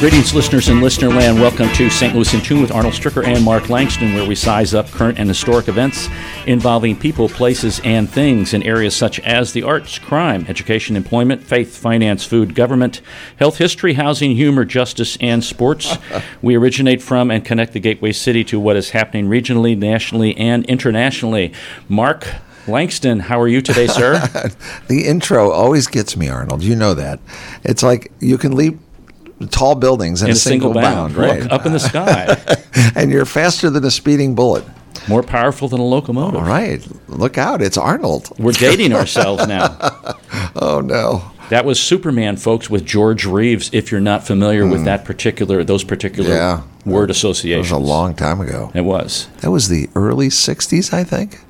Greetings, listeners in listener land. Welcome to St. Louis in Tune with Arnold Stricker and Mark Langston, where we size up current and historic events involving people, places, and things in areas such as the arts, crime, education, employment, faith, finance, food, government, health, history, housing, humor, justice, and sports. we originate from and connect the gateway city to what is happening regionally, nationally, and internationally. Mark Langston, how are you today, sir? the intro always gets me, Arnold. You know that. It's like you can leap tall buildings in, in a, single, single bound, bound, right? Look, up in the sky. and you're faster than a speeding bullet. More powerful than a locomotive. All right. Look out. It's Arnold. We're dating ourselves now. oh, no. That was Superman, folks, with George Reeves. If you're not familiar mm. with hmm. that particular, those particular yeah. word associations, it was a long time ago. It was. That was the early '60s, I think.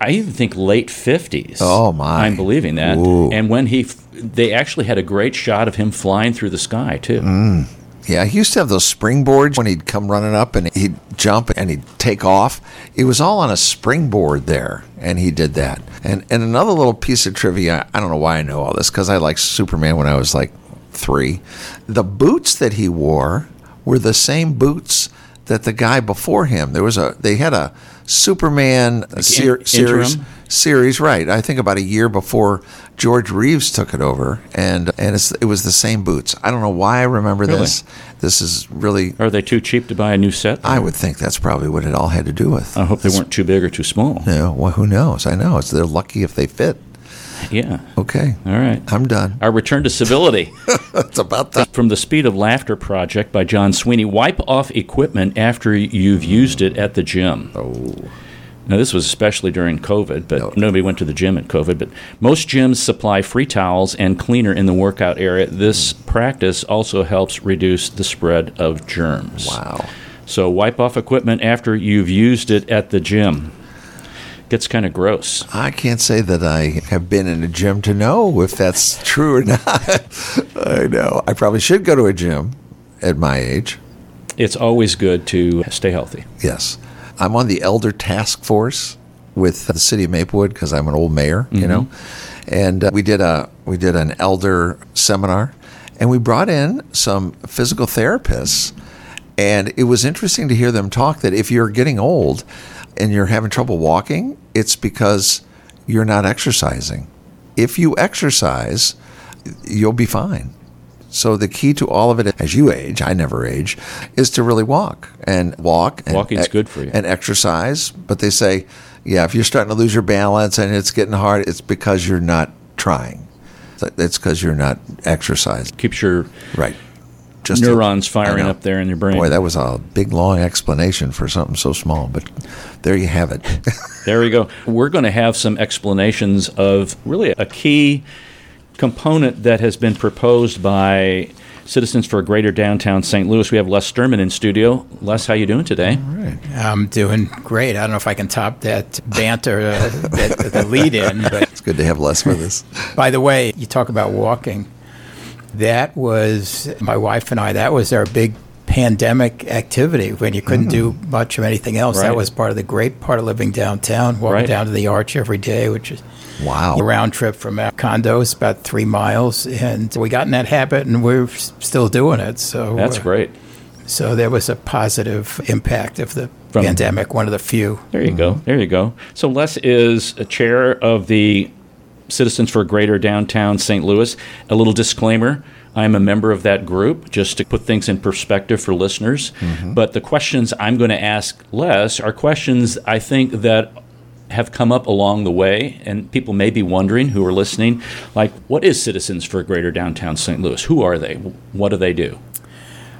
I even think late 50s. Oh my! I'm believing that. Ooh. And when he, they actually had a great shot of him flying through the sky too. Mm. Yeah, he used to have those springboards when he'd come running up and he'd jump and he'd take off. It was all on a springboard there, and he did that. And and another little piece of trivia. I don't know why I know all this because I liked Superman when I was like three. The boots that he wore were the same boots that the guy before him. There was a they had a Superman like ser- series series right. I think about a year before George Reeves took it over, and and it was the same boots. I don't know why I remember really? this. This is really. Are they too cheap to buy a new set? I would think that's probably what it all had to do with. I hope they weren't too big or too small. Yeah, well, who knows? I know it's they're lucky if they fit. Yeah. Okay. All right. I'm done. Our return to civility. it's about that. From the Speed of Laughter project by John Sweeney. Wipe off equipment after you've used it at the gym. Oh. Now, this was especially during COVID, but no. nobody went to the gym at COVID. But most gyms supply free towels and cleaner in the workout area. This mm. practice also helps reduce the spread of germs. Wow. So, wipe off equipment after you've used it at the gym gets kind of gross. I can't say that I have been in a gym to know if that's true or not. I know. I probably should go to a gym at my age. It's always good to stay healthy. Yes. I'm on the elder task force with the city of Maplewood because I'm an old mayor, mm-hmm. you know. And uh, we did a we did an elder seminar and we brought in some physical therapists and it was interesting to hear them talk that if you're getting old, and you're having trouble walking, it's because you're not exercising. If you exercise, you'll be fine. So the key to all of it, as you age, I never age, is to really walk and walk. And Walking's good for you. And exercise. But they say, yeah, if you're starting to lose your balance and it's getting hard, it's because you're not trying. It's because you're not exercising. Keeps your right just neurons firing up there in your brain. Boy, that was a big, long explanation for something so small, but there you have it. there we go. We're going to have some explanations of really a key component that has been proposed by Citizens for a Greater Downtown St. Louis. We have Les Sterman in studio. Les, how you doing today? All right. I'm doing great. I don't know if I can top that banter, uh, that, the lead in, but it's good to have Les with us. By the way, you talk about walking that was my wife and I. That was our big pandemic activity when you couldn't mm. do much of anything else. Right. That was part of the great part of living downtown. Walking right. down to the Arch every day, which is wow a round trip from our condos about three miles, and we got in that habit, and we're still doing it. So that's uh, great. So there was a positive impact of the from, pandemic. One of the few. There you mm-hmm. go. There you go. So Les is a chair of the Citizens for Greater Downtown St. Louis. A little disclaimer. I'm a member of that group, just to put things in perspective for listeners. Mm-hmm. But the questions I'm going to ask Les are questions I think that have come up along the way, and people may be wondering who are listening, like, what is Citizens for Greater Downtown St. Louis? Who are they? What do they do?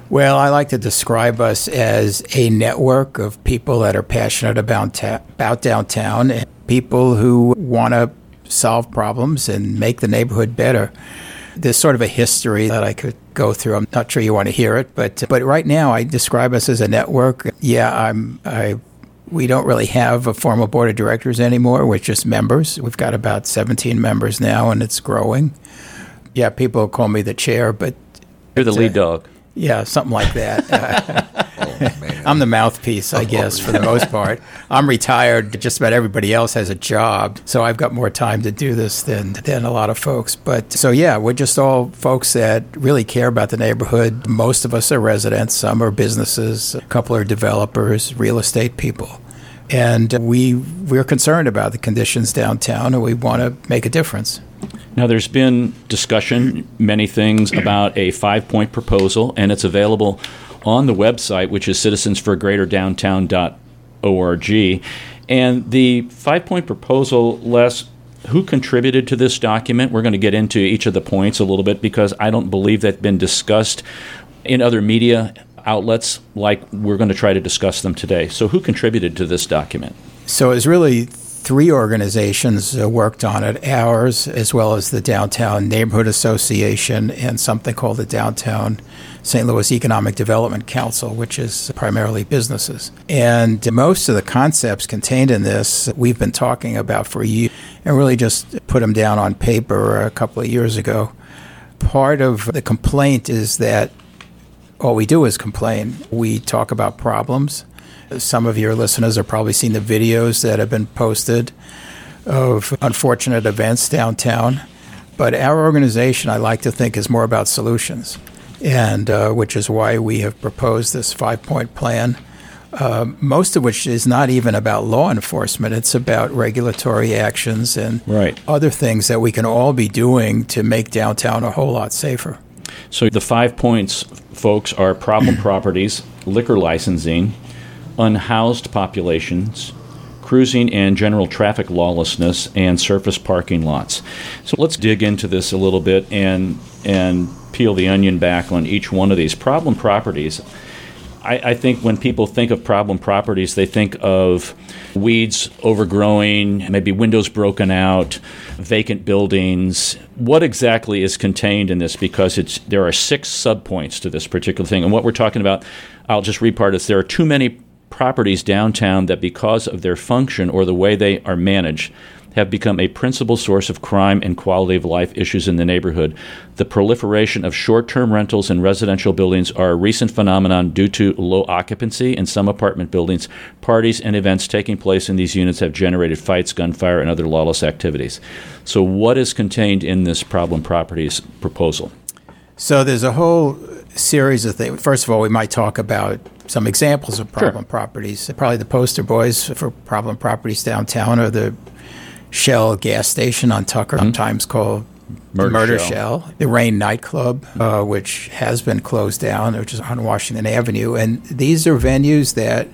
Well, I like to describe us as a network of people that are passionate about, ta- about downtown, and people who want to solve problems and make the neighborhood better. There's sort of a history that I could go through. I'm not sure you want to hear it, but but right now I describe us as a network. Yeah, I'm I we don't really have a formal board of directors anymore. We're just members. We've got about 17 members now, and it's growing. Yeah, people call me the chair, but you're the lead dog. Yeah, something like that. oh, I'm the mouthpiece, I guess, for the most part. I'm retired. Just about everybody else has a job, so I've got more time to do this than than a lot of folks. But so yeah, we're just all folks that really care about the neighborhood. Most of us are residents. Some are businesses. A couple are developers, real estate people and we we're concerned about the conditions downtown, and we want to make a difference. Now, there's been discussion, many things about a five-point proposal, and it's available on the website, which is citizensforgreaterdowntown.org. And the five-point proposal, Les, who contributed to this document? We're going to get into each of the points a little bit because I don't believe that's been discussed in other media outlets like we're going to try to discuss them today. So, who contributed to this document? So, it's really three organizations uh, worked on it ours, as well as the Downtown Neighborhood Association, and something called the Downtown St. Louis Economic Development Council, which is primarily businesses. And most of the concepts contained in this we've been talking about for years and really just put them down on paper a couple of years ago. Part of the complaint is that all we do is complain. We talk about problems. Some of your listeners have probably seen the videos that have been posted of unfortunate events downtown. But our organization, I like to think, is more about solutions, and uh, which is why we have proposed this five point plan. Uh, most of which is not even about law enforcement. It's about regulatory actions and right. other things that we can all be doing to make downtown a whole lot safer. So the five points, folks, are problem properties, liquor licensing, unhoused populations, cruising and general traffic lawlessness, and surface parking lots. So let's dig into this a little bit and and peel the onion back on each one of these problem properties. I, I think when people think of problem properties, they think of weeds overgrowing, maybe windows broken out, vacant buildings. What exactly is contained in this? Because it's there are six subpoints to this particular thing, and what we're talking about, I'll just read part of this. There are too many properties downtown that, because of their function or the way they are managed, have become a principal source of crime and quality of life issues in the neighborhood. The proliferation of short term rentals in residential buildings are a recent phenomenon due to low occupancy in some apartment buildings. Parties and events taking place in these units have generated fights, gunfire, and other lawless activities. So, what is contained in this problem properties proposal? So, there's a whole series of things. First of all, we might talk about some examples of problem sure. properties. Probably the poster boys for problem properties downtown are the Shell gas station on Tucker, mm-hmm. sometimes called Murder, Murder Shell. Shell. the Rain nightclub, uh, which has been closed down, which is on Washington Avenue. And these are venues that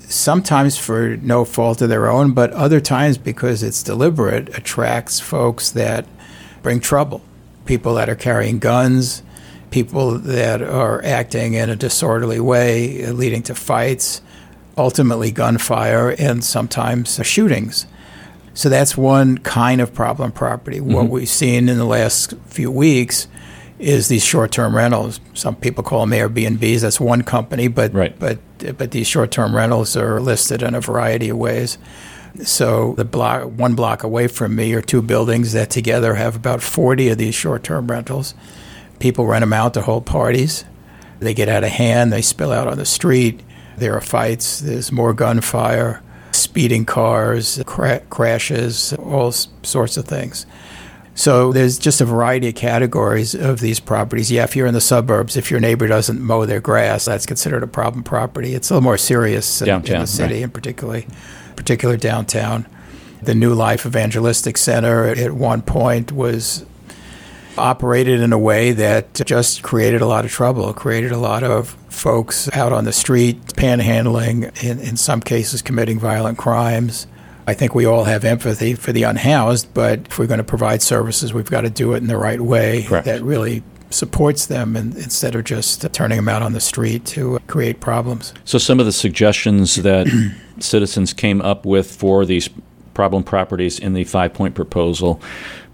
sometimes for no fault of their own, but other times because it's deliberate, attracts folks that bring trouble. People that are carrying guns, people that are acting in a disorderly way, leading to fights, ultimately gunfire, and sometimes shootings. So that's one kind of problem property. Mm-hmm. What we've seen in the last few weeks is these short-term rentals. Some people call them Airbnbs. That's one company, but right. but but these short-term rentals are listed in a variety of ways. So the block, one block away from me, are two buildings that together have about 40 of these short-term rentals. People rent them out to hold parties. They get out of hand. They spill out on the street. There are fights. There's more gunfire speeding cars, cra- crashes, all sorts of things. So there's just a variety of categories of these properties. Yeah, if you're in the suburbs, if your neighbor doesn't mow their grass, that's considered a problem property. It's a little more serious downtown, in the city, right. and particularly, particular downtown. The New Life Evangelistic Center at one point was operated in a way that just created a lot of trouble, created a lot of folks out on the street panhandling, in, in some cases committing violent crimes. I think we all have empathy for the unhoused, but if we're going to provide services, we've got to do it in the right way Correct. that really supports them and, instead of just turning them out on the street to create problems. So, some of the suggestions that citizens came up with for these problem properties in the five point proposal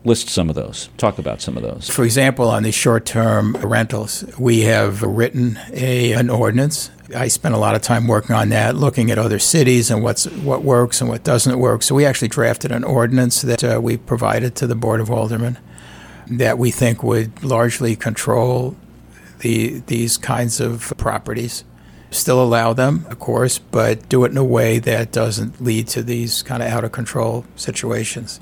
list some of those. Talk about some of those. For example, on the short-term rentals, we have written a, an ordinance. I spent a lot of time working on that, looking at other cities and what's what works and what doesn't work. So we actually drafted an ordinance that uh, we provided to the Board of Aldermen that we think would largely control the these kinds of properties Still allow them, of course, but do it in a way that doesn't lead to these kind of out of control situations.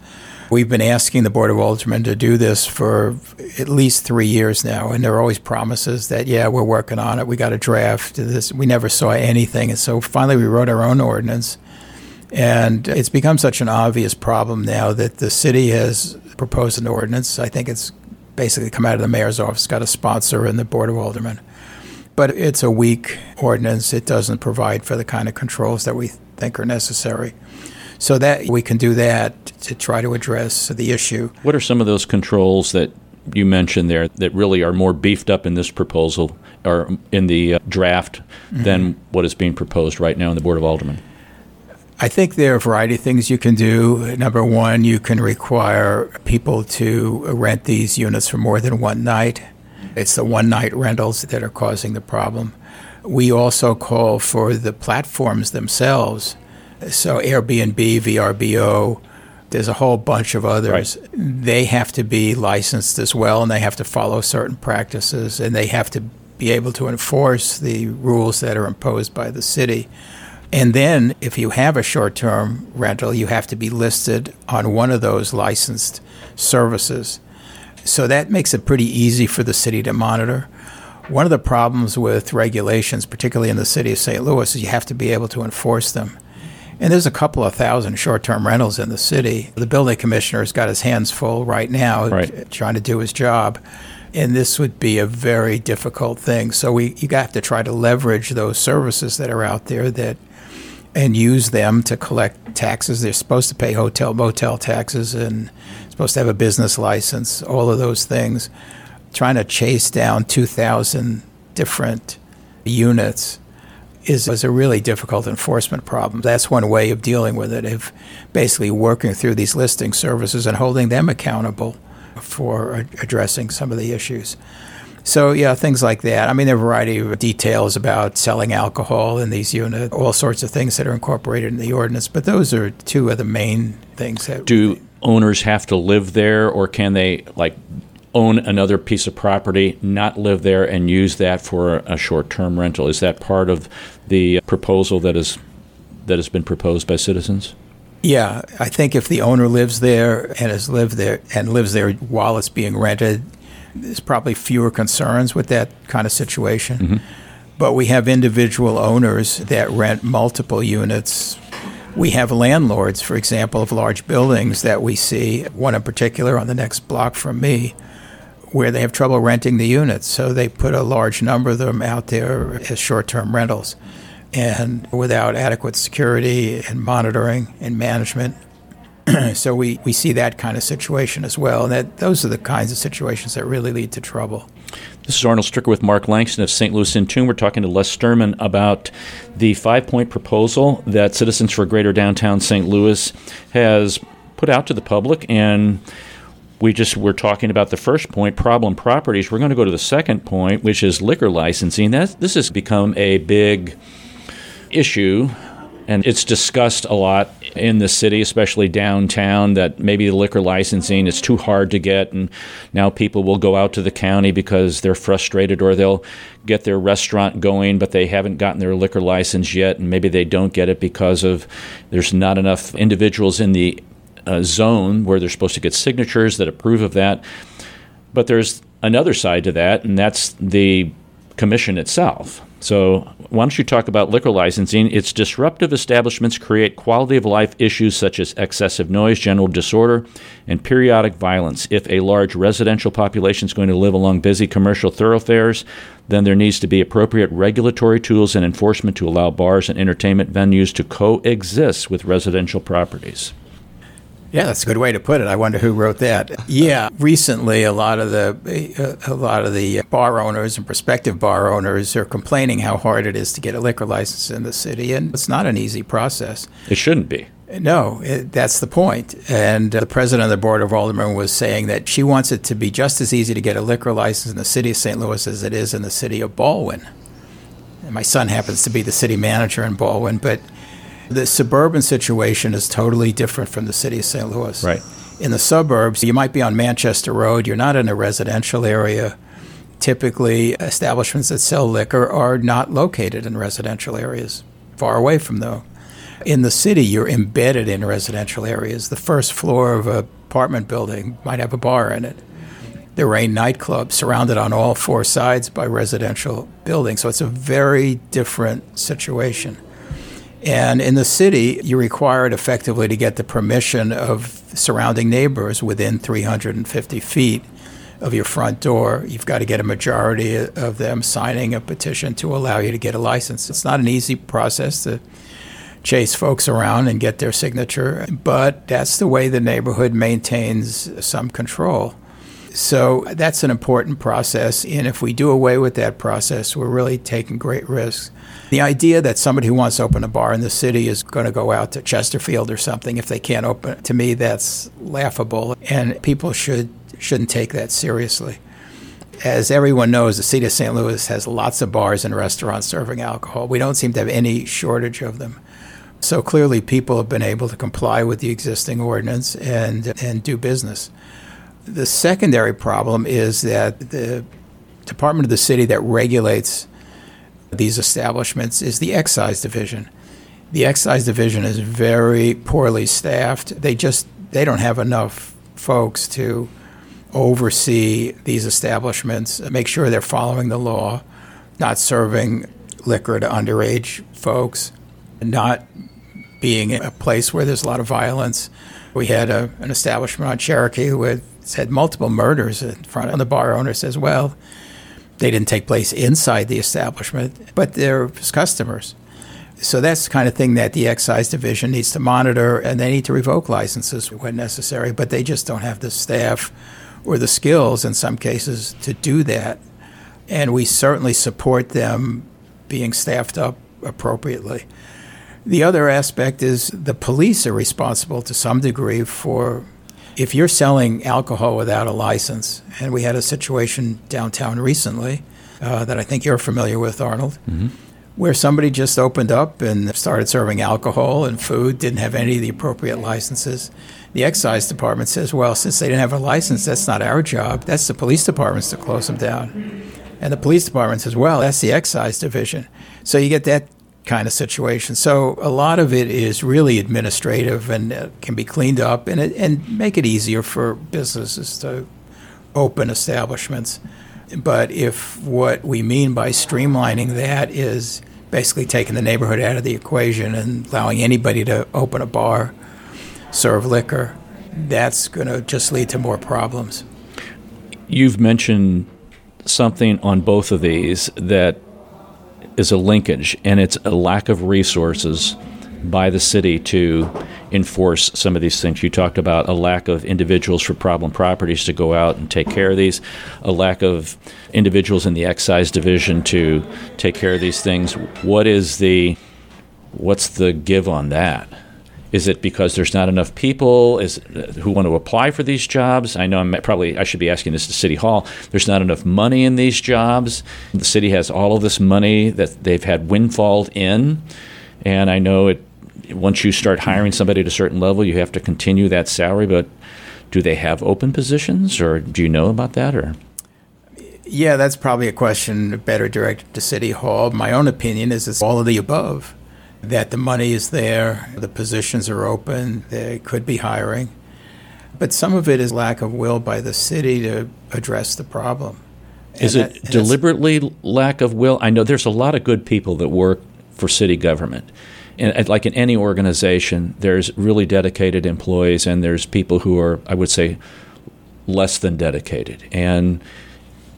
We've been asking the Board of Aldermen to do this for at least three years now, and there are always promises that, yeah, we're working on it. We got a draft. This. We never saw anything. And so finally, we wrote our own ordinance. And it's become such an obvious problem now that the city has proposed an ordinance. I think it's basically come out of the mayor's office, got a sponsor in the Board of Aldermen. But it's a weak ordinance. It doesn't provide for the kind of controls that we think are necessary. So that we can do that to try to address the issue. What are some of those controls that you mentioned there that really are more beefed up in this proposal or in the uh, draft mm-hmm. than what is being proposed right now in the Board of Aldermen? I think there are a variety of things you can do. Number one, you can require people to rent these units for more than one night. It's the one night rentals that are causing the problem. We also call for the platforms themselves. So, Airbnb, VRBO, there's a whole bunch of others. Right. They have to be licensed as well, and they have to follow certain practices, and they have to be able to enforce the rules that are imposed by the city. And then, if you have a short term rental, you have to be listed on one of those licensed services. So that makes it pretty easy for the city to monitor. One of the problems with regulations, particularly in the city of St. Louis, is you have to be able to enforce them. And there's a couple of thousand short term rentals in the city. The building commissioner's got his hands full right now right. trying to do his job. And this would be a very difficult thing. So we you have to try to leverage those services that are out there that and use them to collect taxes. They're supposed to pay hotel motel taxes and supposed to have a business license, all of those things. Trying to chase down 2,000 different units is, is a really difficult enforcement problem. That's one way of dealing with it, of basically working through these listing services and holding them accountable for addressing some of the issues. So, yeah, things like that. I mean, there are a variety of details about selling alcohol in these units, all sorts of things that are incorporated in the ordinance, but those are two of the main things that. Do owners have to live there, or can they, like, own another piece of property, not live there, and use that for a short term rental? Is that part of the proposal that is that has been proposed by citizens? Yeah, I think if the owner lives there and has lived there and lives there while it's being rented, there's probably fewer concerns with that kind of situation. Mm-hmm. But we have individual owners that rent multiple units. We have landlords, for example, of large buildings that we see, one in particular on the next block from me, where they have trouble renting the units. So they put a large number of them out there as short term rentals. And without adequate security and monitoring and management, so we, we see that kind of situation as well. And that those are the kinds of situations that really lead to trouble. This is Arnold Stricker with Mark Langston of St. Louis in Tune. We're talking to Les Sterman about the five point proposal that Citizens for Greater Downtown St. Louis has put out to the public. And we just were talking about the first point, problem properties. We're going to go to the second point, which is liquor licensing. That, this has become a big issue and it's discussed a lot in the city, especially downtown, that maybe the liquor licensing is too hard to get, and now people will go out to the county because they're frustrated, or they'll get their restaurant going, but they haven't gotten their liquor license yet, and maybe they don't get it because of there's not enough individuals in the uh, zone where they're supposed to get signatures that approve of that. But there's another side to that, and that's the commission itself. So, why don't you talk about liquor licensing? Its disruptive establishments create quality of life issues such as excessive noise, general disorder, and periodic violence. If a large residential population is going to live along busy commercial thoroughfares, then there needs to be appropriate regulatory tools and enforcement to allow bars and entertainment venues to coexist with residential properties. Yeah, that's a good way to put it. I wonder who wrote that. Yeah, recently a lot of the a lot of the bar owners and prospective bar owners are complaining how hard it is to get a liquor license in the city, and it's not an easy process. It shouldn't be. No, it, that's the point. And uh, the president of the board of aldermen was saying that she wants it to be just as easy to get a liquor license in the city of St. Louis as it is in the city of Ballwin. And my son happens to be the city manager in Ballwin, but the suburban situation is totally different from the city of St. Louis. Right. In the suburbs, you might be on Manchester Road, you're not in a residential area. typically establishments that sell liquor are not located in residential areas, far away from them. In the city, you're embedded in residential areas. The first floor of an apartment building might have a bar in it. There are a nightclub surrounded on all four sides by residential buildings. So it's a very different situation. And in the city, you're required effectively to get the permission of surrounding neighbors within 350 feet of your front door. You've got to get a majority of them signing a petition to allow you to get a license. It's not an easy process to chase folks around and get their signature, but that's the way the neighborhood maintains some control. So that's an important process. And if we do away with that process, we're really taking great risks. The idea that somebody who wants to open a bar in the city is going to go out to Chesterfield or something if they can't open, it, to me, that's laughable. And people should, shouldn't take that seriously. As everyone knows, the city of St. Louis has lots of bars and restaurants serving alcohol. We don't seem to have any shortage of them. So clearly, people have been able to comply with the existing ordinance and, and do business. The secondary problem is that the department of the city that regulates these establishments is the excise division. The excise division is very poorly staffed. They just they don't have enough folks to oversee these establishments, make sure they're following the law, not serving liquor to underage folks, not being a place where there's a lot of violence. We had a, an establishment on Cherokee who had multiple murders in front of the bar owner says, well, they didn't take place inside the establishment, but they're customers. So that's the kind of thing that the excise division needs to monitor, and they need to revoke licenses when necessary, but they just don't have the staff or the skills in some cases to do that. And we certainly support them being staffed up appropriately. The other aspect is the police are responsible to some degree for if you're selling alcohol without a license, and we had a situation downtown recently uh, that I think you're familiar with, Arnold, mm-hmm. where somebody just opened up and started serving alcohol and food, didn't have any of the appropriate licenses. The excise department says, well, since they didn't have a license, that's not our job. That's the police department's to close them down. And the police department says, well, that's the excise division. So you get that kind of situation. So a lot of it is really administrative and uh, can be cleaned up and, it, and make it easier for businesses to open establishments. But if what we mean by streamlining that is basically taking the neighborhood out of the equation and allowing anybody to open a bar, serve liquor, that's going to just lead to more problems. You've mentioned something on both of these that is a linkage, and it's a lack of resources by the city to enforce some of these things. You talked about a lack of individuals for problem properties to go out and take care of these, a lack of individuals in the excise division to take care of these things. What is the what's the give on that? Is it because there's not enough people is, uh, who want to apply for these jobs? I know I'm probably I should be asking this to City Hall. There's not enough money in these jobs. The city has all of this money that they've had windfalled in, and I know it. Once you start hiring somebody at a certain level, you have to continue that salary. But do they have open positions, or do you know about that, or? Yeah, that's probably a question better directed to City Hall. My own opinion is it's all of the above that the money is there, the positions are open, they could be hiring. But some of it is lack of will by the city to address the problem. Is and it that, deliberately lack of will? I know there's a lot of good people that work for city government. And like in any organization, there's really dedicated employees and there's people who are, I would say, less than dedicated. And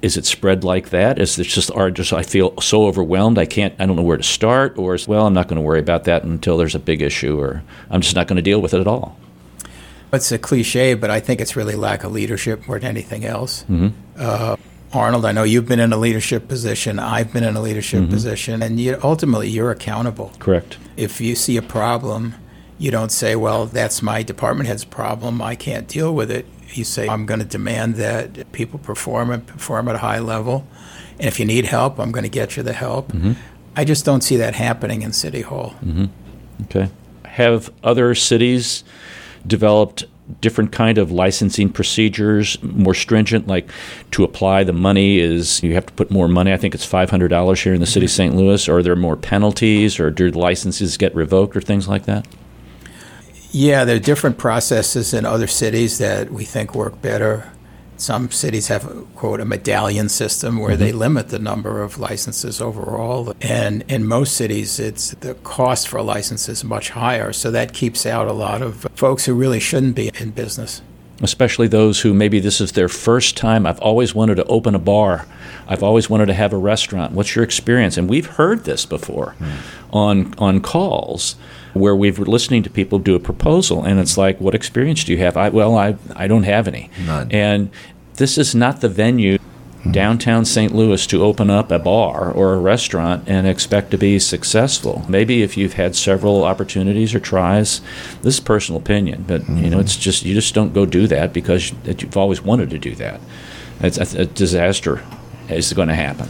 is it spread like that? Is it just are just I feel so overwhelmed I can't I don't know where to start or is, well I'm not going to worry about that until there's a big issue or I'm just not going to deal with it at all. It's a cliche, but I think it's really lack of leadership more than anything else. Mm-hmm. Uh, Arnold, I know you've been in a leadership position. I've been in a leadership mm-hmm. position, and you, ultimately you're accountable. Correct. If you see a problem, you don't say, "Well, that's my department head's problem. I can't deal with it." You say, I'm going to demand that people perform and perform at a high level. And if you need help, I'm going to get you the help. Mm-hmm. I just don't see that happening in City Hall. Mm-hmm. Okay. Have other cities developed different kind of licensing procedures, more stringent, like to apply the money is you have to put more money. I think it's $500 here in the city of St. Louis. Or are there more penalties or do licenses get revoked or things like that? Yeah, there are different processes in other cities that we think work better. Some cities have, quote, a medallion system where mm-hmm. they limit the number of licenses overall. And in most cities, it's the cost for a license is much higher. So that keeps out a lot of folks who really shouldn't be in business. Especially those who maybe this is their first time. I've always wanted to open a bar. I've always wanted to have a restaurant. What's your experience? And we've heard this before mm. on on calls where we've listening to people do a proposal, and it's like, what experience do you have? I, well, I, I don't have any. None. And this is not the venue. Downtown St. Louis to open up a bar or a restaurant and expect to be successful. Maybe if you've had several opportunities or tries, this is personal opinion, but mm-hmm. you know it's just you just don't go do that because you've always wanted to do that. It's a, a disaster is going to happen.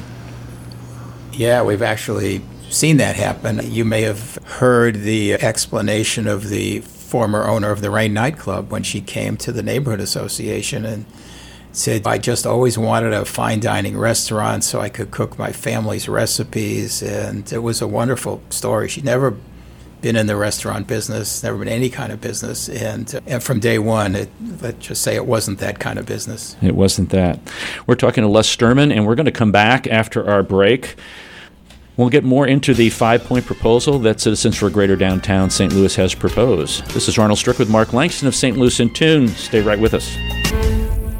Yeah, we've actually seen that happen. You may have heard the explanation of the former owner of the Rain nightclub when she came to the neighborhood association and said, I just always wanted a fine dining restaurant so I could cook my family's recipes. And it was a wonderful story. She'd never been in the restaurant business, never been any kind of business. And, uh, and from day one, it, let's just say it wasn't that kind of business. It wasn't that. We're talking to Les Sterman, and we're going to come back after our break. We'll get more into the five point proposal that Citizens for Greater Downtown St. Louis has proposed. This is Arnold Strick with Mark Langston of St. Louis in Tune. Stay right with us.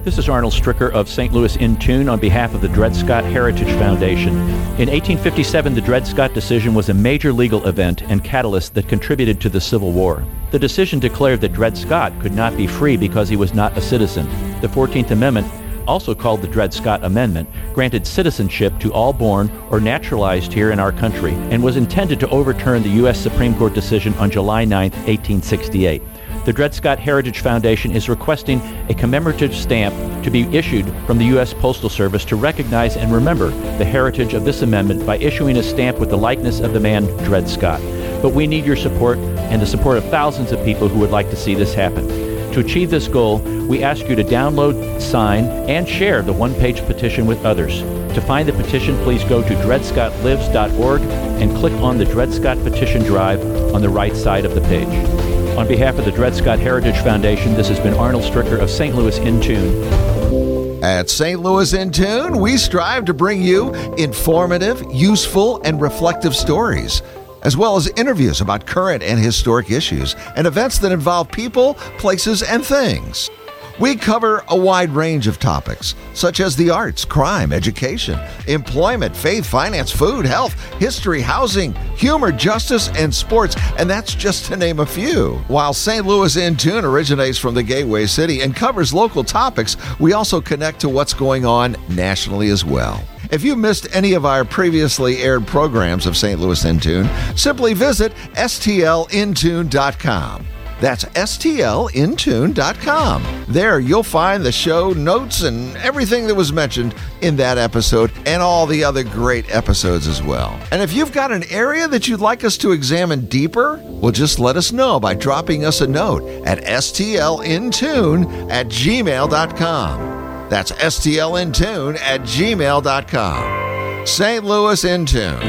This is Arnold Stricker of St. Louis in Tune on behalf of the Dred Scott Heritage Foundation. In 1857, the Dred Scott decision was a major legal event and catalyst that contributed to the Civil War. The decision declared that Dred Scott could not be free because he was not a citizen. The 14th Amendment also called the Dred Scott Amendment, granted citizenship to all born or naturalized here in our country and was intended to overturn the U.S. Supreme Court decision on July 9, 1868. The Dred Scott Heritage Foundation is requesting a commemorative stamp to be issued from the U.S. Postal Service to recognize and remember the heritage of this amendment by issuing a stamp with the likeness of the man Dred Scott. But we need your support and the support of thousands of people who would like to see this happen. To achieve this goal, we ask you to download, sign, and share the one page petition with others. To find the petition, please go to dredscottlives.org and click on the Dred Scott Petition Drive on the right side of the page. On behalf of the Dred Scott Heritage Foundation, this has been Arnold Stricker of St. Louis in Tune. At St. Louis in Tune, we strive to bring you informative, useful, and reflective stories as well as interviews about current and historic issues and events that involve people, places, and things. We cover a wide range of topics, such as the arts, crime, education, employment, faith, finance, food, health, history, housing, humor, justice, and sports, and that's just to name a few. While St. Louis in Tune originates from the Gateway City and covers local topics, we also connect to what's going on nationally as well. If you missed any of our previously aired programs of St. Louis in Tune, simply visit stlintune.com. That's stlintune.com. There you'll find the show notes and everything that was mentioned in that episode and all the other great episodes as well. And if you've got an area that you'd like us to examine deeper, well, just let us know by dropping us a note at stlintune at gmail.com. That's stlintune at gmail.com. St. Louis in Tune.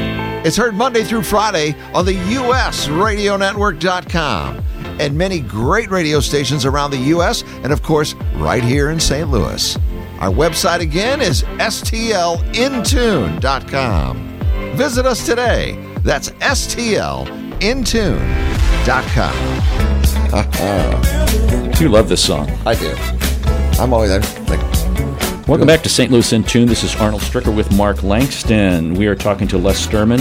It's heard Monday through Friday on the USRadioNetwork.com and many great radio stations around the U.S. and, of course, right here in St. Louis. Our website again is stlintune.com. Visit us today. That's stlintune.com. you love this song. I do. I'm always like Welcome back to St. Louis in Tune. This is Arnold Stricker with Mark Langston. We are talking to Les Sterman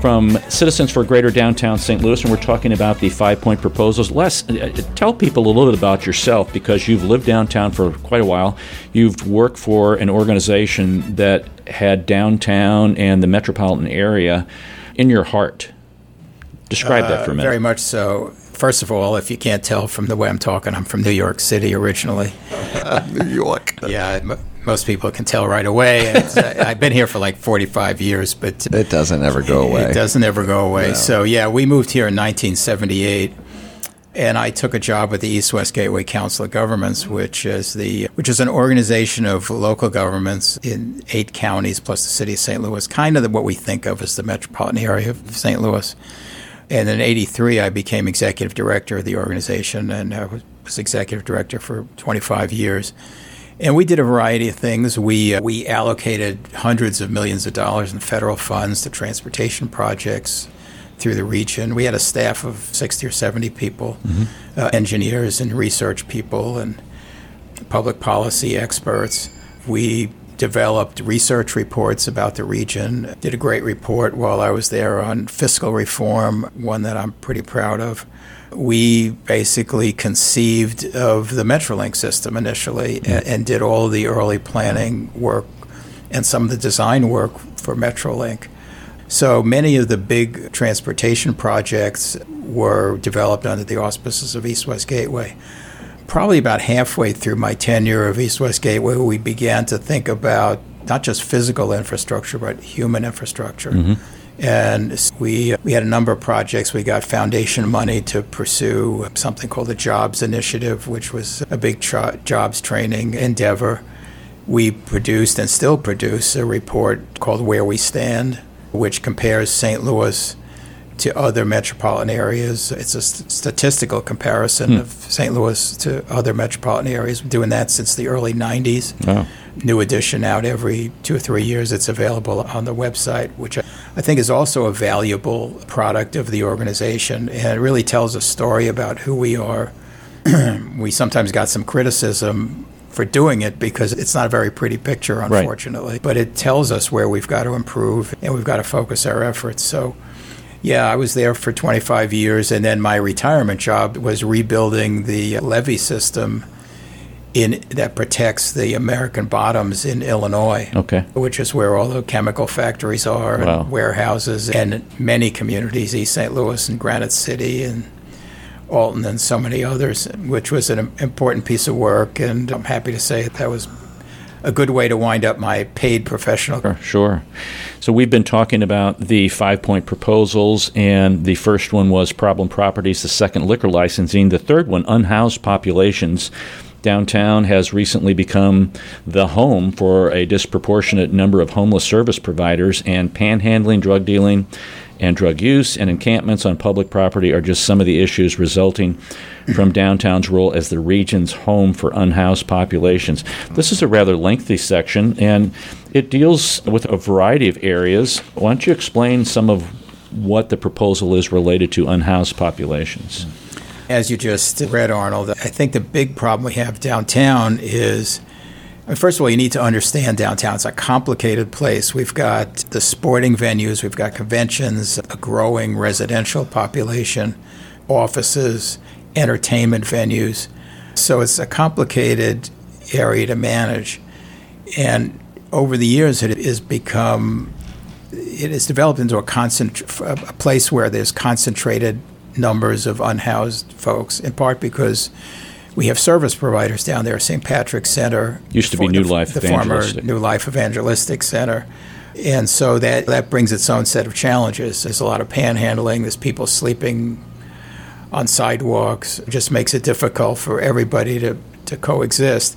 from Citizens for Greater Downtown St. Louis, and we're talking about the five point proposals. Les, uh, uh, tell people a little bit about yourself because you've lived downtown for quite a while. You've worked for an organization that had downtown and the metropolitan area in your heart. Describe uh, that for a minute. Very much so. First of all, if you can't tell from the way I'm talking, I'm from New York City originally. New York. yeah, m- most people can tell right away. Uh, I've been here for like 45 years, but it doesn't ever go away. It doesn't ever go away. No. So yeah, we moved here in 1978. and I took a job with the East West Gateway Council of Governments, which is the which is an organization of local governments in eight counties plus the city of St. Louis, kind of what we think of as the metropolitan area of St. Louis. And in '83, I became executive director of the organization, and I was executive director for 25 years. And we did a variety of things. We uh, we allocated hundreds of millions of dollars in federal funds to transportation projects through the region. We had a staff of 60 or 70 people, mm-hmm. uh, engineers and research people and public policy experts. We developed research reports about the region. Did a great report while I was there on fiscal reform, one that I'm pretty proud of. We basically conceived of the Metrolink system initially mm-hmm. and, and did all the early planning work and some of the design work for Metrolink. So many of the big transportation projects were developed under the auspices of East West Gateway. Probably about halfway through my tenure of East West Gateway, we began to think about not just physical infrastructure, but human infrastructure. Mm-hmm. And we, we had a number of projects. We got foundation money to pursue something called the Jobs Initiative, which was a big tra- jobs training endeavor. We produced and still produce a report called Where We Stand, which compares St. Louis to other metropolitan areas. It's a st- statistical comparison hmm. of St. Louis to other metropolitan areas. We're doing that since the early 90s. Wow. New edition out every two or three years. It's available on the website, which I think is also a valuable product of the organization. And it really tells a story about who we are. we sometimes got some criticism for doing it because it's not a very pretty picture, unfortunately. Right. But it tells us where we've got to improve and we've got to focus our efforts. So, yeah, I was there for 25 years, and then my retirement job was rebuilding the levee system in that protects the American bottoms in Illinois, okay. which is where all the chemical factories are, wow. and warehouses, and many communities, East St. Louis and Granite City, and Alton and so many others, which was an important piece of work. And I'm happy to say that, that was a good way to wind up my paid professional. Sure, sure. So we've been talking about the five point proposals, and the first one was problem properties, the second, liquor licensing, the third one, unhoused populations. Downtown has recently become the home for a disproportionate number of homeless service providers, and panhandling, drug dealing, and drug use and encampments on public property are just some of the issues resulting from downtown's role as the region's home for unhoused populations. This is a rather lengthy section, and it deals with a variety of areas. Why don't you explain some of what the proposal is related to unhoused populations? As you just read, Arnold, I think the big problem we have downtown is First of all, you need to understand downtown. It's a complicated place. We've got the sporting venues, we've got conventions, a growing residential population, offices, entertainment venues. So it's a complicated area to manage. And over the years, it has become, it has developed into a, concent- a place where there's concentrated numbers of unhoused folks, in part because we have service providers down there. St. Patrick's Center used to be New Life, the, the former New Life Evangelistic Center, and so that that brings its own set of challenges. There's a lot of panhandling. There's people sleeping on sidewalks. It just makes it difficult for everybody to to coexist.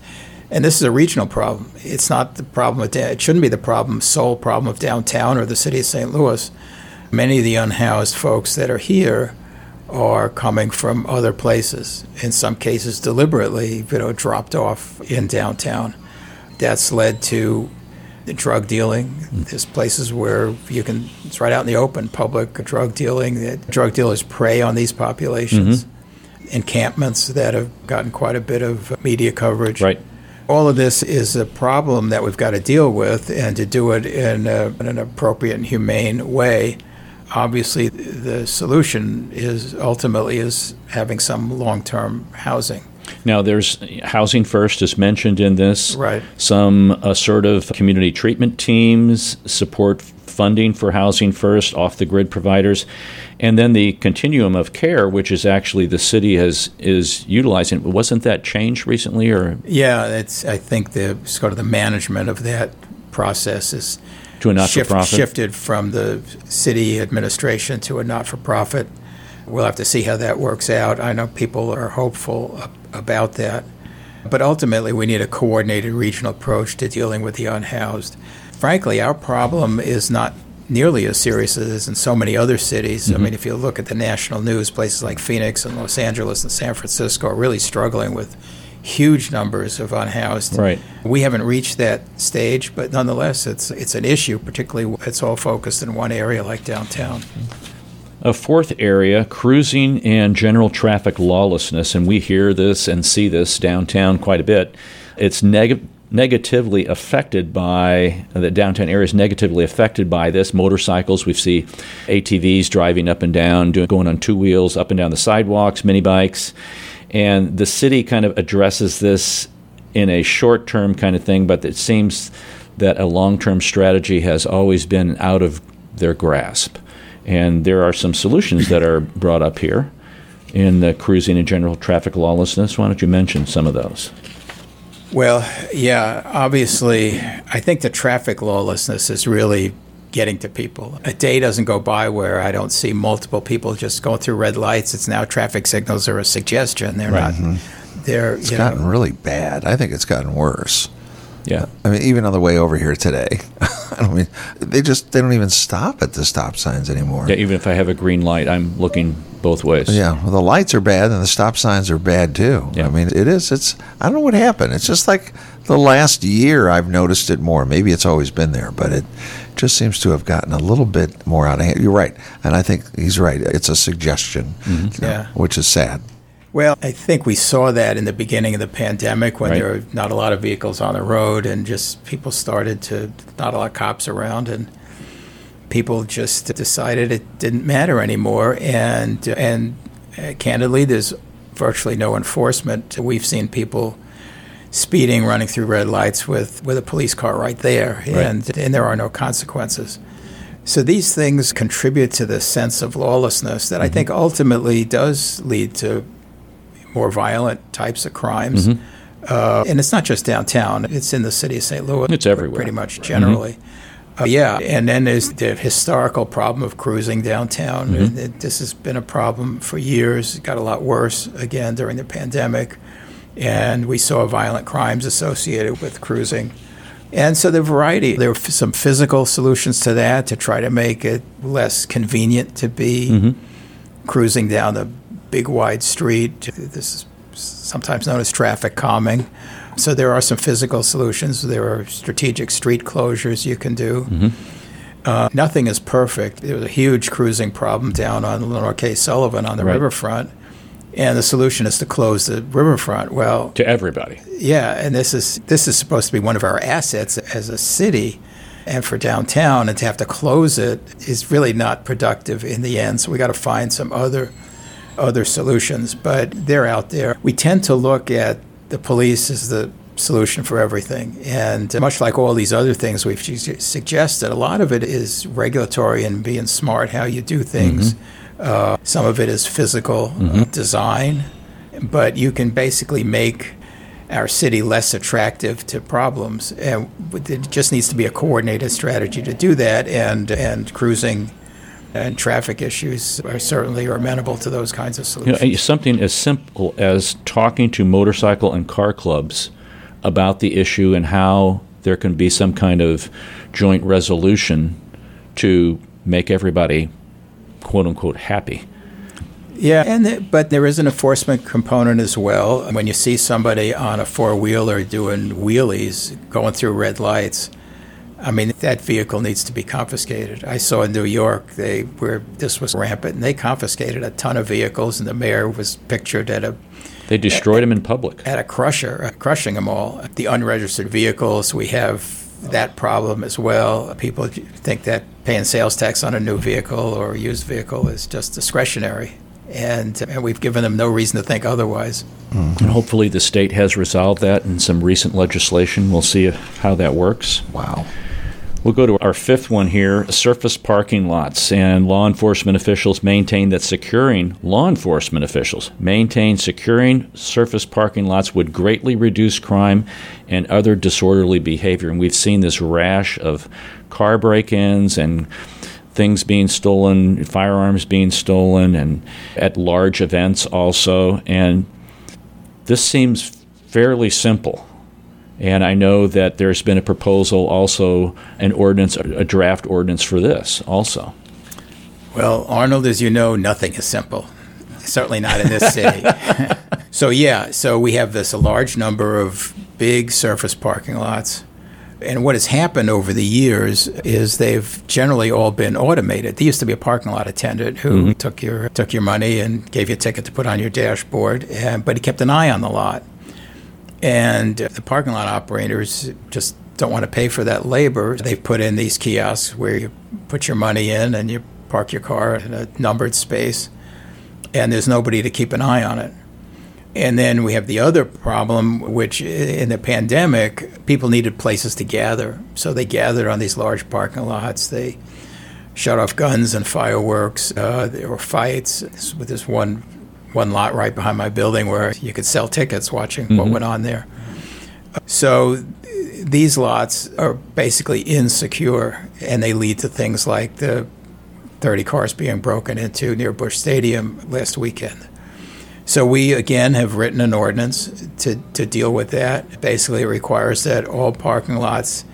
And this is a regional problem. It's not the problem. Of, it shouldn't be the problem, sole problem of downtown or the city of St. Louis. Many of the unhoused folks that are here are coming from other places, in some cases deliberately, you know, dropped off in downtown. That's led to the drug dealing. There's places where you can, it's right out in the open, public drug dealing. The drug dealers prey on these populations. Mm-hmm. Encampments that have gotten quite a bit of media coverage. Right. All of this is a problem that we've got to deal with and to do it in, a, in an appropriate and humane way obviously the solution is ultimately is having some long-term housing. Now, there's uh, housing first is mentioned in this. Right. Some assertive community treatment teams support funding for housing first, off the grid providers, and then the continuum of care, which is actually the city has is utilizing. Wasn't that changed recently, or? Yeah, it's. I think the sort of the management of that process is to a not-for-profit? Shift, shifted from the city administration to a not-for-profit We'll have to see how that works out. I know people are hopeful about that. But ultimately, we need a coordinated regional approach to dealing with the unhoused. Frankly, our problem is not nearly as serious as it is in so many other cities. Mm-hmm. I mean, if you look at the national news, places like Phoenix and Los Angeles and San Francisco are really struggling with huge numbers of unhoused. Right. We haven't reached that stage, but nonetheless, it's it's an issue. Particularly, it's all focused in one area like downtown. A fourth area, cruising and general traffic lawlessness, and we hear this and see this downtown quite a bit. It's neg- negatively affected by the downtown area is negatively affected by this. Motorcycles, we see ATVs driving up and down, doing, going on two wheels up and down the sidewalks, mini bikes. And the city kind of addresses this in a short term kind of thing, but it seems that a long term strategy has always been out of their grasp. And there are some solutions that are brought up here in the cruising and general traffic lawlessness. Why don't you mention some of those? Well, yeah, obviously, I think the traffic lawlessness is really getting to people. A day doesn't go by where I don't see multiple people just going through red lights. It's now traffic signals are a suggestion. They're right. not. Mm-hmm. They're. It's gotten know. really bad. I think it's gotten worse. Yeah. I mean, even on the way over here today, I mean, they just they don't even stop at the stop signs anymore. Yeah, even if I have a green light, I'm looking both ways. Yeah, well, the lights are bad and the stop signs are bad too. Yeah. I mean, it is. It's. I don't know what happened. It's just like the last year I've noticed it more. Maybe it's always been there, but it just seems to have gotten a little bit more out of hand. You're right, and I think he's right. It's a suggestion, mm-hmm. yeah, which is sad. Well, I think we saw that in the beginning of the pandemic when right. there were not a lot of vehicles on the road and just people started to, not a lot of cops around, and people just decided it didn't matter anymore. And, and uh, candidly, there's virtually no enforcement. We've seen people speeding, running through red lights with, with a police car right there, right. And, and there are no consequences. So these things contribute to the sense of lawlessness that mm-hmm. I think ultimately does lead to more violent types of crimes. Mm-hmm. Uh, and it's not just downtown, it's in the city of St. Louis. It's everywhere. Pretty much generally. Mm-hmm. Uh, yeah, and then there's the historical problem of cruising downtown. Mm-hmm. This has been a problem for years. It got a lot worse again during the pandemic. And we saw violent crimes associated with cruising. And so the variety, there were some physical solutions to that to try to make it less convenient to be mm-hmm. cruising down the big wide street. This is sometimes known as traffic calming. So there are some physical solutions. There are strategic street closures you can do. Mm-hmm. Uh, nothing is perfect. There was a huge cruising problem down on Leonor K. Sullivan on the right. riverfront, and the solution is to close the riverfront. Well, to everybody. Yeah, and this is this is supposed to be one of our assets as a city, and for downtown, and to have to close it is really not productive in the end. So we got to find some other other solutions, but they're out there. We tend to look at the police as the solution for everything. And much like all these other things we've suggested, a lot of it is regulatory and being smart how you do things. Mm-hmm. Uh, some of it is physical mm-hmm. design, but you can basically make our city less attractive to problems. And it just needs to be a coordinated strategy to do that. And, and cruising and traffic issues are certainly are amenable to those kinds of solutions. You know, something as simple as talking to motorcycle and car clubs about the issue and how there can be some kind of joint resolution to make everybody quote unquote happy. Yeah, and the, but there is an enforcement component as well. When you see somebody on a four wheeler doing wheelies, going through red lights, I mean, that vehicle needs to be confiscated. I saw in New York they where this was rampant, and they confiscated a ton of vehicles, and the mayor was pictured at a. They destroyed at, them in public. At a crusher, uh, crushing them all. The unregistered vehicles, we have that problem as well. People think that paying sales tax on a new vehicle or a used vehicle is just discretionary. And, and we've given them no reason to think otherwise. Mm-hmm. And hopefully, the state has resolved that in some recent legislation. We'll see how that works. Wow. We'll go to our fifth one here surface parking lots. And law enforcement officials maintain that securing, law enforcement officials maintain securing surface parking lots would greatly reduce crime and other disorderly behavior. And we've seen this rash of car break ins and things being stolen, firearms being stolen, and at large events also. And this seems fairly simple. And I know that there's been a proposal also, an ordinance, a draft ordinance for this also. Well, Arnold, as you know, nothing is simple. Certainly not in this city. so, yeah, so we have this a large number of big surface parking lots. And what has happened over the years is they've generally all been automated. There used to be a parking lot attendant who mm-hmm. took your took your money and gave you a ticket to put on your dashboard, and, but he kept an eye on the lot. And the parking lot operators just don't want to pay for that labor. They've put in these kiosks where you put your money in and you park your car in a numbered space, and there's nobody to keep an eye on it. And then we have the other problem, which in the pandemic, people needed places to gather. So they gathered on these large parking lots. They shut off guns and fireworks. Uh, there were fights with this one one lot right behind my building where you could sell tickets watching mm-hmm. what went on there. So these lots are basically insecure, and they lead to things like the 30 cars being broken into near Busch Stadium last weekend. So we again have written an ordinance to, to deal with that. Basically, it requires that all parking lots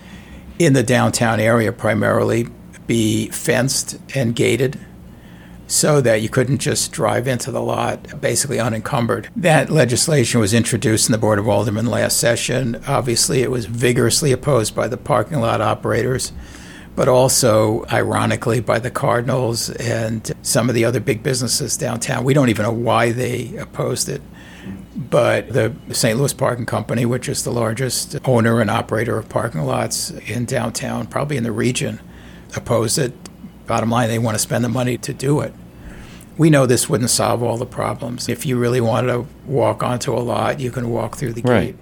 in the downtown area primarily be fenced and gated so that you couldn't just drive into the lot basically unencumbered. That legislation was introduced in the Board of Aldermen last session. Obviously, it was vigorously opposed by the parking lot operators but also, ironically, by the Cardinals and some of the other big businesses downtown. We don't even know why they opposed it. But the St. Louis Parking Company, which is the largest owner and operator of parking lots in downtown, probably in the region, opposed it. Bottom line, they want to spend the money to do it. We know this wouldn't solve all the problems. If you really wanted to walk onto a lot, you can walk through the right. gate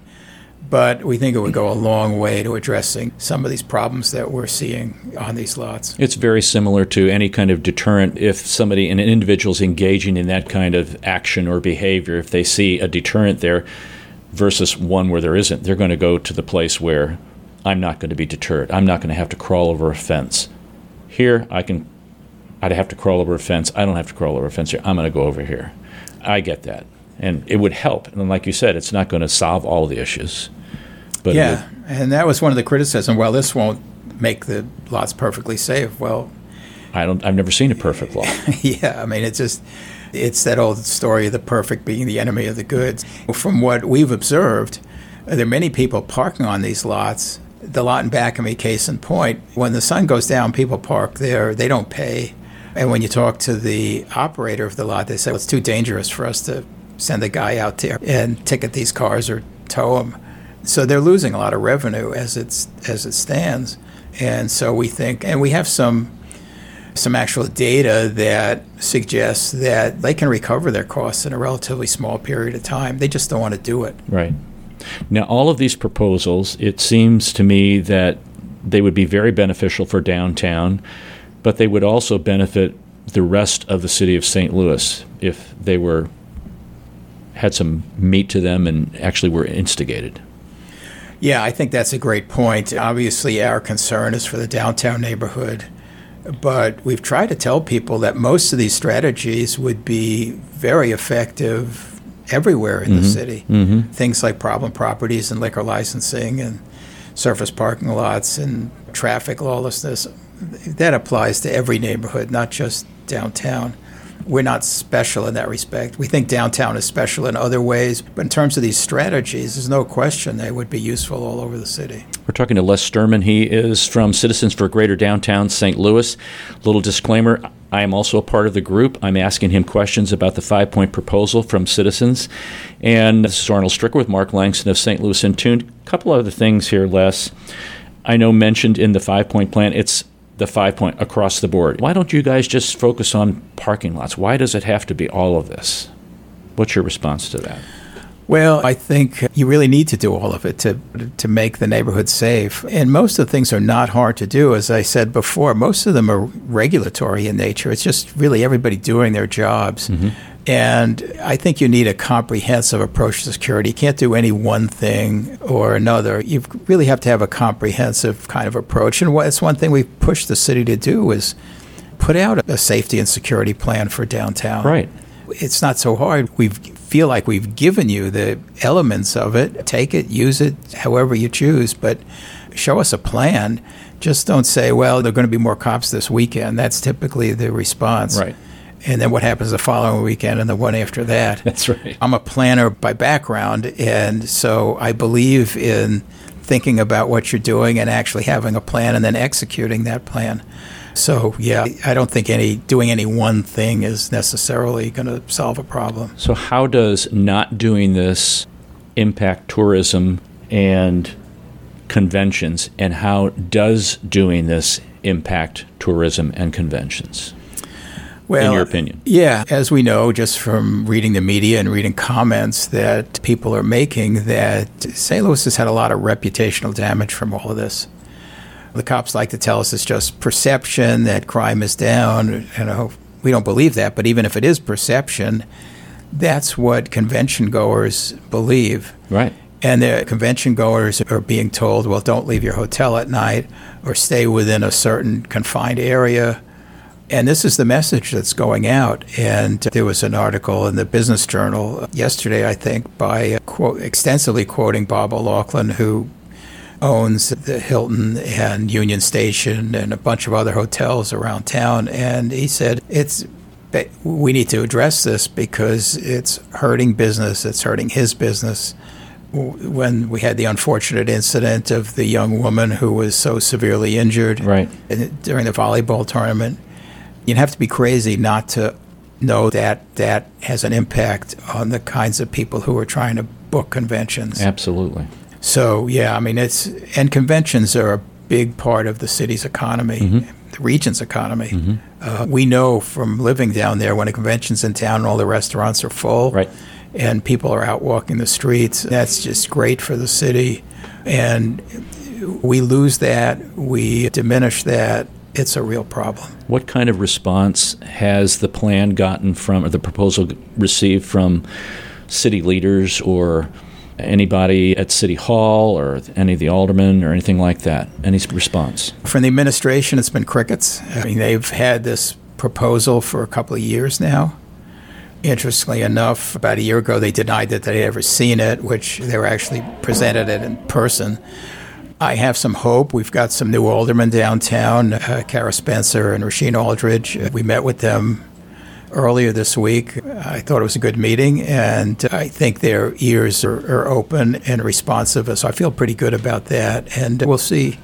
but we think it would go a long way to addressing some of these problems that we're seeing on these lots. It's very similar to any kind of deterrent. If somebody, an individual, is engaging in that kind of action or behavior, if they see a deterrent there versus one where there isn't, they're going to go to the place where I'm not going to be deterred. I'm not going to have to crawl over a fence. Here, I can. I'd have to crawl over a fence. I don't have to crawl over a fence here. I'm going to go over here. I get that and it would help. And like you said, it's not going to solve all the issues. But yeah, and that was one of the criticism. Well, this won't make the lots perfectly safe. Well, I don't. I've never seen a perfect law. yeah, I mean, it's just it's that old story of the perfect being the enemy of the good. From what we've observed, there are many people parking on these lots. The lot in back of me, case in point, when the sun goes down, people park there. They don't pay. And when you talk to the operator of the lot, they say well, it's too dangerous for us to send a guy out there and ticket these cars or tow them. So they're losing a lot of revenue as it's as it stands. And so we think, and we have some some actual data that suggests that they can recover their costs in a relatively small period of time. They just don't want to do it. Right. Now, all of these proposals, it seems to me that they would be very beneficial for downtown, but they would also benefit the rest of the city of St. Louis if they were had some meat to them and actually were instigated. Yeah, I think that's a great point. Obviously, our concern is for the downtown neighborhood, but we've tried to tell people that most of these strategies would be very effective everywhere in mm-hmm. the city. Mm-hmm. Things like problem properties and liquor licensing and surface parking lots and traffic lawlessness. That applies to every neighborhood, not just downtown we're not special in that respect. We think downtown is special in other ways, but in terms of these strategies, there's no question they would be useful all over the city. We're talking to Les Sterman. He is from Citizens for Greater Downtown St. Louis. Little disclaimer I am also a part of the group. I'm asking him questions about the five point proposal from citizens. And this is Arnold Stricker with Mark Langston of St. Louis in Tune. A couple other things here, Les. I know mentioned in the five point plan, it's the five point across the board. Why don't you guys just focus on parking lots? Why does it have to be all of this? What's your response to that? Well, I think you really need to do all of it to to make the neighborhood safe. And most of the things are not hard to do. As I said before, most of them are regulatory in nature. It's just really everybody doing their jobs. Mm-hmm. And I think you need a comprehensive approach to security. You can't do any one thing or another. You really have to have a comprehensive kind of approach. And it's one thing we've pushed the city to do is put out a safety and security plan for downtown. Right. It's not so hard. We feel like we've given you the elements of it. Take it, use it however you choose, but show us a plan. Just don't say, well, there are going to be more cops this weekend. That's typically the response. Right. And then what happens the following weekend and the one after that. That's right. I'm a planner by background, and so I believe in thinking about what you're doing and actually having a plan and then executing that plan. So yeah, I don't think any doing any one thing is necessarily going to solve a problem. So, how does not doing this impact tourism and conventions, and how does doing this impact tourism and conventions? Well, in your opinion? Yeah, as we know just from reading the media and reading comments that people are making, that St. Louis has had a lot of reputational damage from all of this. The cops like to tell us it's just perception that crime is down. You know, we don't believe that, but even if it is perception, that's what convention goers believe. Right. And the convention goers are being told, well, don't leave your hotel at night or stay within a certain confined area and this is the message that's going out. And there was an article in the Business Journal yesterday, I think, by uh, quote, extensively quoting Bob O'Loughlin, who owns the Hilton and Union Station and a bunch of other hotels around town. And he said, it's we need to address this because it's hurting business, it's hurting his business. When we had the unfortunate incident of the young woman who was so severely injured right. during the volleyball tournament, you'd have to be crazy not to know that that has an impact on the kinds of people who are trying to book conventions. Absolutely. So yeah, I mean it's and conventions are a big part of the city's economy, mm-hmm. the region's economy. Mm-hmm. Uh, we know from living down there when a convention's in town and all the restaurants are full, right. and people are out walking the streets. That's just great for the city, and we lose that, we diminish that, it's a real problem. What kind of response has the plan gotten from, or the proposal received from city leaders or anybody at City Hall or any of the aldermen or anything like that? Any response? From the administration, it's been crickets. I mean, they've had this proposal for a couple of years now. Interestingly enough, about a year ago, they denied that they'd ever seen it, which they were actually presented it in person. I have some hope. We've got some new aldermen downtown, uh, Cara Spencer and Rasheen Aldridge. Uh, we met with them earlier this week. I thought it was a good meeting, and I think their ears are, are open and responsive. So I feel pretty good about that. And we'll see.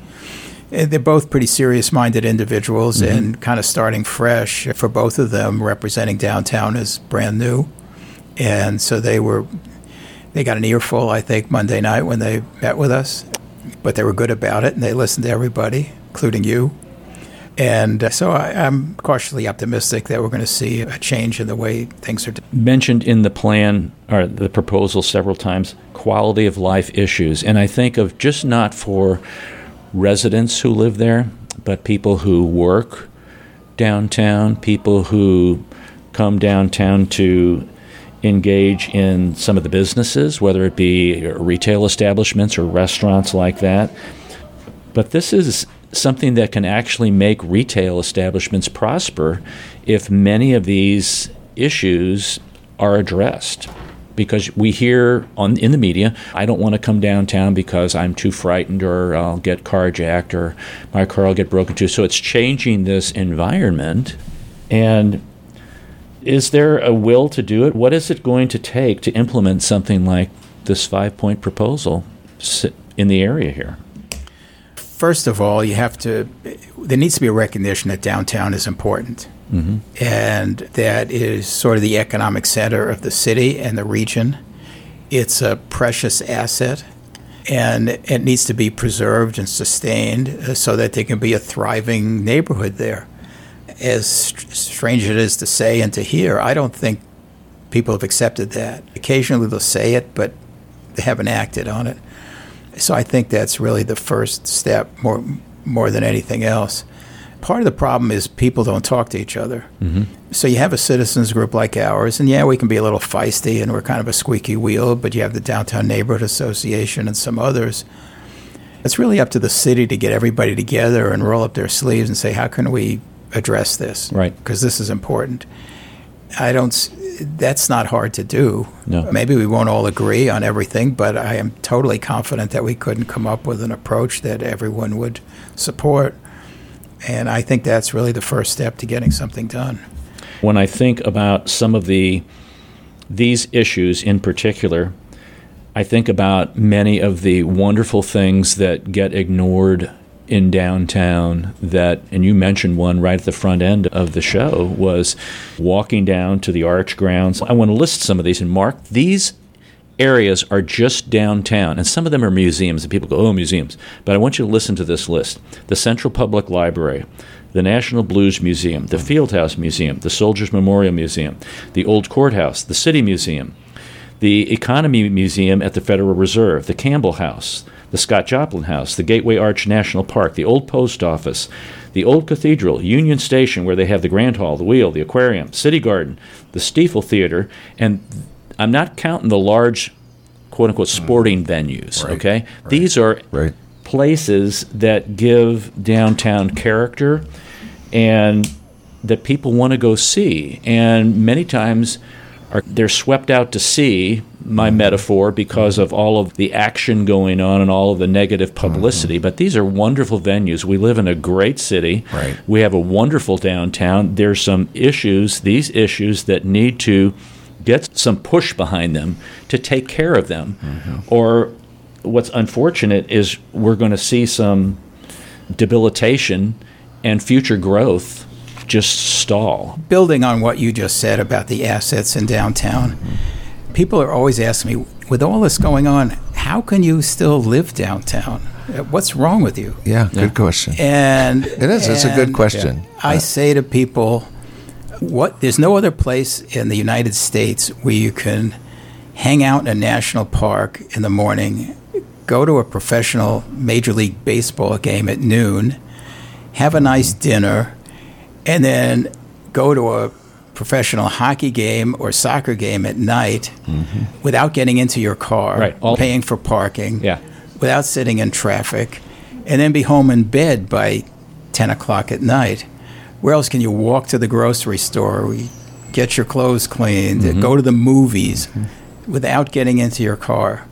They're both pretty serious minded individuals mm-hmm. and kind of starting fresh for both of them, representing downtown is brand new. And so they were, they got an earful, I think, Monday night when they met with us but they were good about it and they listened to everybody, including you. And uh, so I, am cautiously optimistic that we're going to see a change in the way things are. Done. Mentioned in the plan or the proposal several times quality of life issues. And I think of just not for residents who live there, but people who work downtown, people who come downtown to engage in some of the businesses, whether it be retail establishments or restaurants like that. But this is something that can actually make retail establishments prosper if many of these issues are addressed. Because we hear on in the media, I don't want to come downtown because I'm too frightened, or I'll get carjacked, or my car will get broken into. So it's changing this environment, and is there a will to do it? What is it going to take to implement something like this five point proposal in the area here? First of all, you have to, there needs to be a recognition that downtown is important. Mm-hmm. And that is sort of the economic center of the city and the region. It's a precious asset and it needs to be preserved and sustained uh, so that there can be a thriving neighborhood there as strange as it is to say and to hear, I don't think people have accepted that. Occasionally they'll say it, but they haven't acted on it. So I think that's really the first step more more than anything else. Part of the problem is people don't talk to each other. Mm-hmm. So you have a citizens group like ours, and yeah, we can be a little feisty and we're kind of a squeaky wheel, but you have the Downtown Neighborhood Association and some others. It's really up to the city to get everybody together and roll up their sleeves and say, how can we address this. Right. Because this is important. I don't. That's not hard to do. No. Maybe we won't all agree on everything, but I am totally confident that we couldn't come up with an approach that everyone would support. And I think that's really the first step to getting something done. when I think about some of the these issues in particular, I think about many of the wonderful things that get ignored in downtown that and you mentioned one right at the front end of the show was walking down to the arch grounds. I want to list some of these and mark these areas are just downtown, and some of them are museums, and people go, oh, museums. But I want you to listen to this list the Central Public Library, the National Blues Museum, the Fieldhouse Museum, the Soldiers Memorial Museum, the Old Courthouse, the City Museum, the Economy Museum at the Federal Reserve, the Campbell House, the Scott Joplin House, the Gateway Arch National Park, the Old Post Office, the Old Cathedral, Union Station, where they have the Grand Hall, the Wheel, the Aquarium, City Garden, the Stifel Theater, and I'm not counting the large, quote unquote, hmm. sporting venues, Right, okay? These are Right. places that give downtown character and that people want to go see. And many times are they're swept out to sea, my mm-hmm. metaphor, because of all of the action going on and all of the negative mm-hmm. publicity. But these are wonderful venues. We live in a great city. Right. We have a wonderful downtown. There's some issues, these issues that need to get some push behind them to take care of them. Mm-hmm. Or what's unfortunate is we're going to see some debilitation and future growth just stall. building on what you just said about the assets in downtown, people are always asking me, with all this going on, how can you still live downtown? Uh, What's wrong with you? Yeah, good question. And It is. It's a good and question. I Uh, say to people, what there's no other place in the United States where you can hang out in a national park in the morning, go to a professional Major League Baseball game at noon, have a nice dinner, and then go to a professional hockey game or soccer game at night mm-hmm. without getting into your car, Right. All- paying for parking, Yeah. without sitting in traffic, and then be home in bed by 10 o'clock at night. Where else can you walk to the grocery store, get your clothes cleaned, mm-hmm. go to the movies mm-hmm. without getting into your car?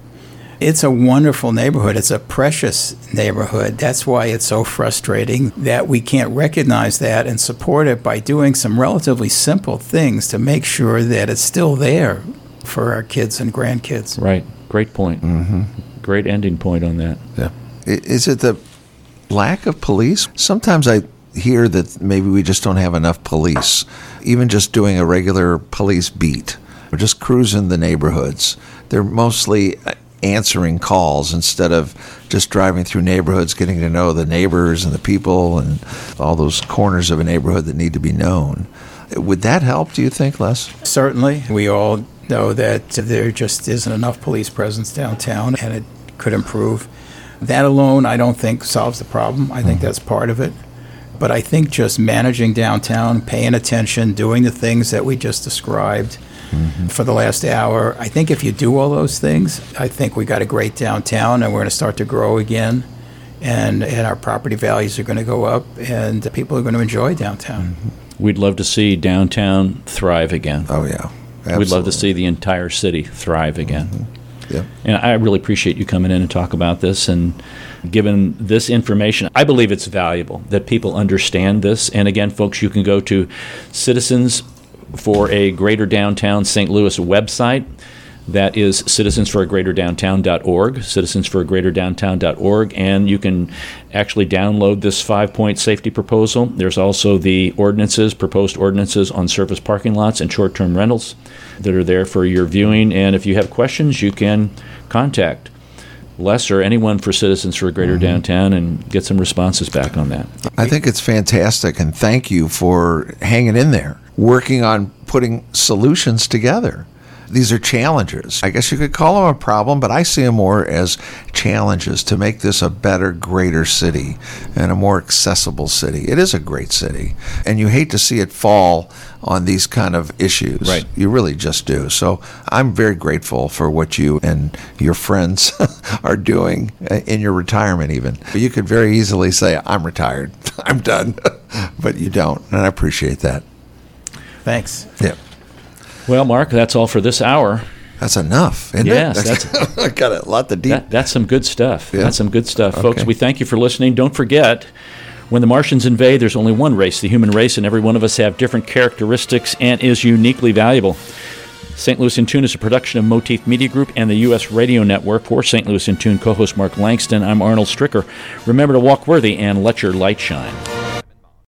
It's a wonderful neighborhood. It's a precious neighborhood. That's why it's so frustrating that we can't recognize that and support it by doing some relatively simple things to make sure that it's still there for our kids and grandkids. Right. Great point. Mm-hmm. Great ending point on that. Yeah. Is it the lack of police? Sometimes I hear that maybe we just don't have enough police. Even just doing a regular police beat or just cruising the neighborhoods. They're mostly answering calls instead of just driving through neighborhoods, getting to know the neighbors and the people and all those corners of a neighborhood that need to be known. Would that help, do you think, Les? Certainly, we all know that there just isn't enough police presence downtown, and it could improve. That alone, I don't think solves the problem. I think hmm. that's part of it. But I think just managing downtown, paying attention, doing the things that we just described for the last hour, I think if you do all those things, I think we got a great downtown, and we're going to start to grow again. And, and our property values are going to go up, and people are going to enjoy downtown. Mm-hmm. We'd love to see downtown thrive again. Oh, yeah. We'd love to see the entire city thrive again. Mm-hmm. Yeah. And I really appreciate you coming in and talk about this and given this information. I believe it's valuable that people understand this. And again, folks, you can go to Citizens for a Greater Downtown St. Louis website. That is citizensforagreaterdowntown.org, citizensforagreaterdowntown.org, and you can actually download this five-point safety proposal. There's also the ordinances, proposed ordinances on surface parking lots and short-term rentals that are there for your viewing. And if you have questions, you can contact Les or anyone for Citizens for a Greater mm-hmm. Downtown and get some responses back on that. I think it's fantastic, and thank you for hanging in there, working on putting solutions together. These are challenges. I guess you could call them a problem, but I see them more as challenges to make this a better, greater city and a more accessible city. It is a great city, and you hate to see it fall on these kind of issues. Right. You really just do. So I'm very grateful for what you and your friends are doing uh, in your retirement, even. You could very easily say, I'm retired. I'm done. but you don't, and I appreciate that. Thanks. Yeah, Well, Mark, that's all for this hour. that's enough, isn't Yes, it? that's- I got a lot to deep. That, that's some good stuff. Yeah. That's some good stuff, folks. We thank you for listening. Don't forget, when the Martians invade, there's only one race, the human race, and every one of us have different characteristics and is uniquely valuable. St. Louis in Tune is a production of Motif Media Group and the U.S. Radio Network. For St. Louis in Tune co-host Mark Langston, I'm Arnold Stricker. Remember to walk worthy and let your light shine.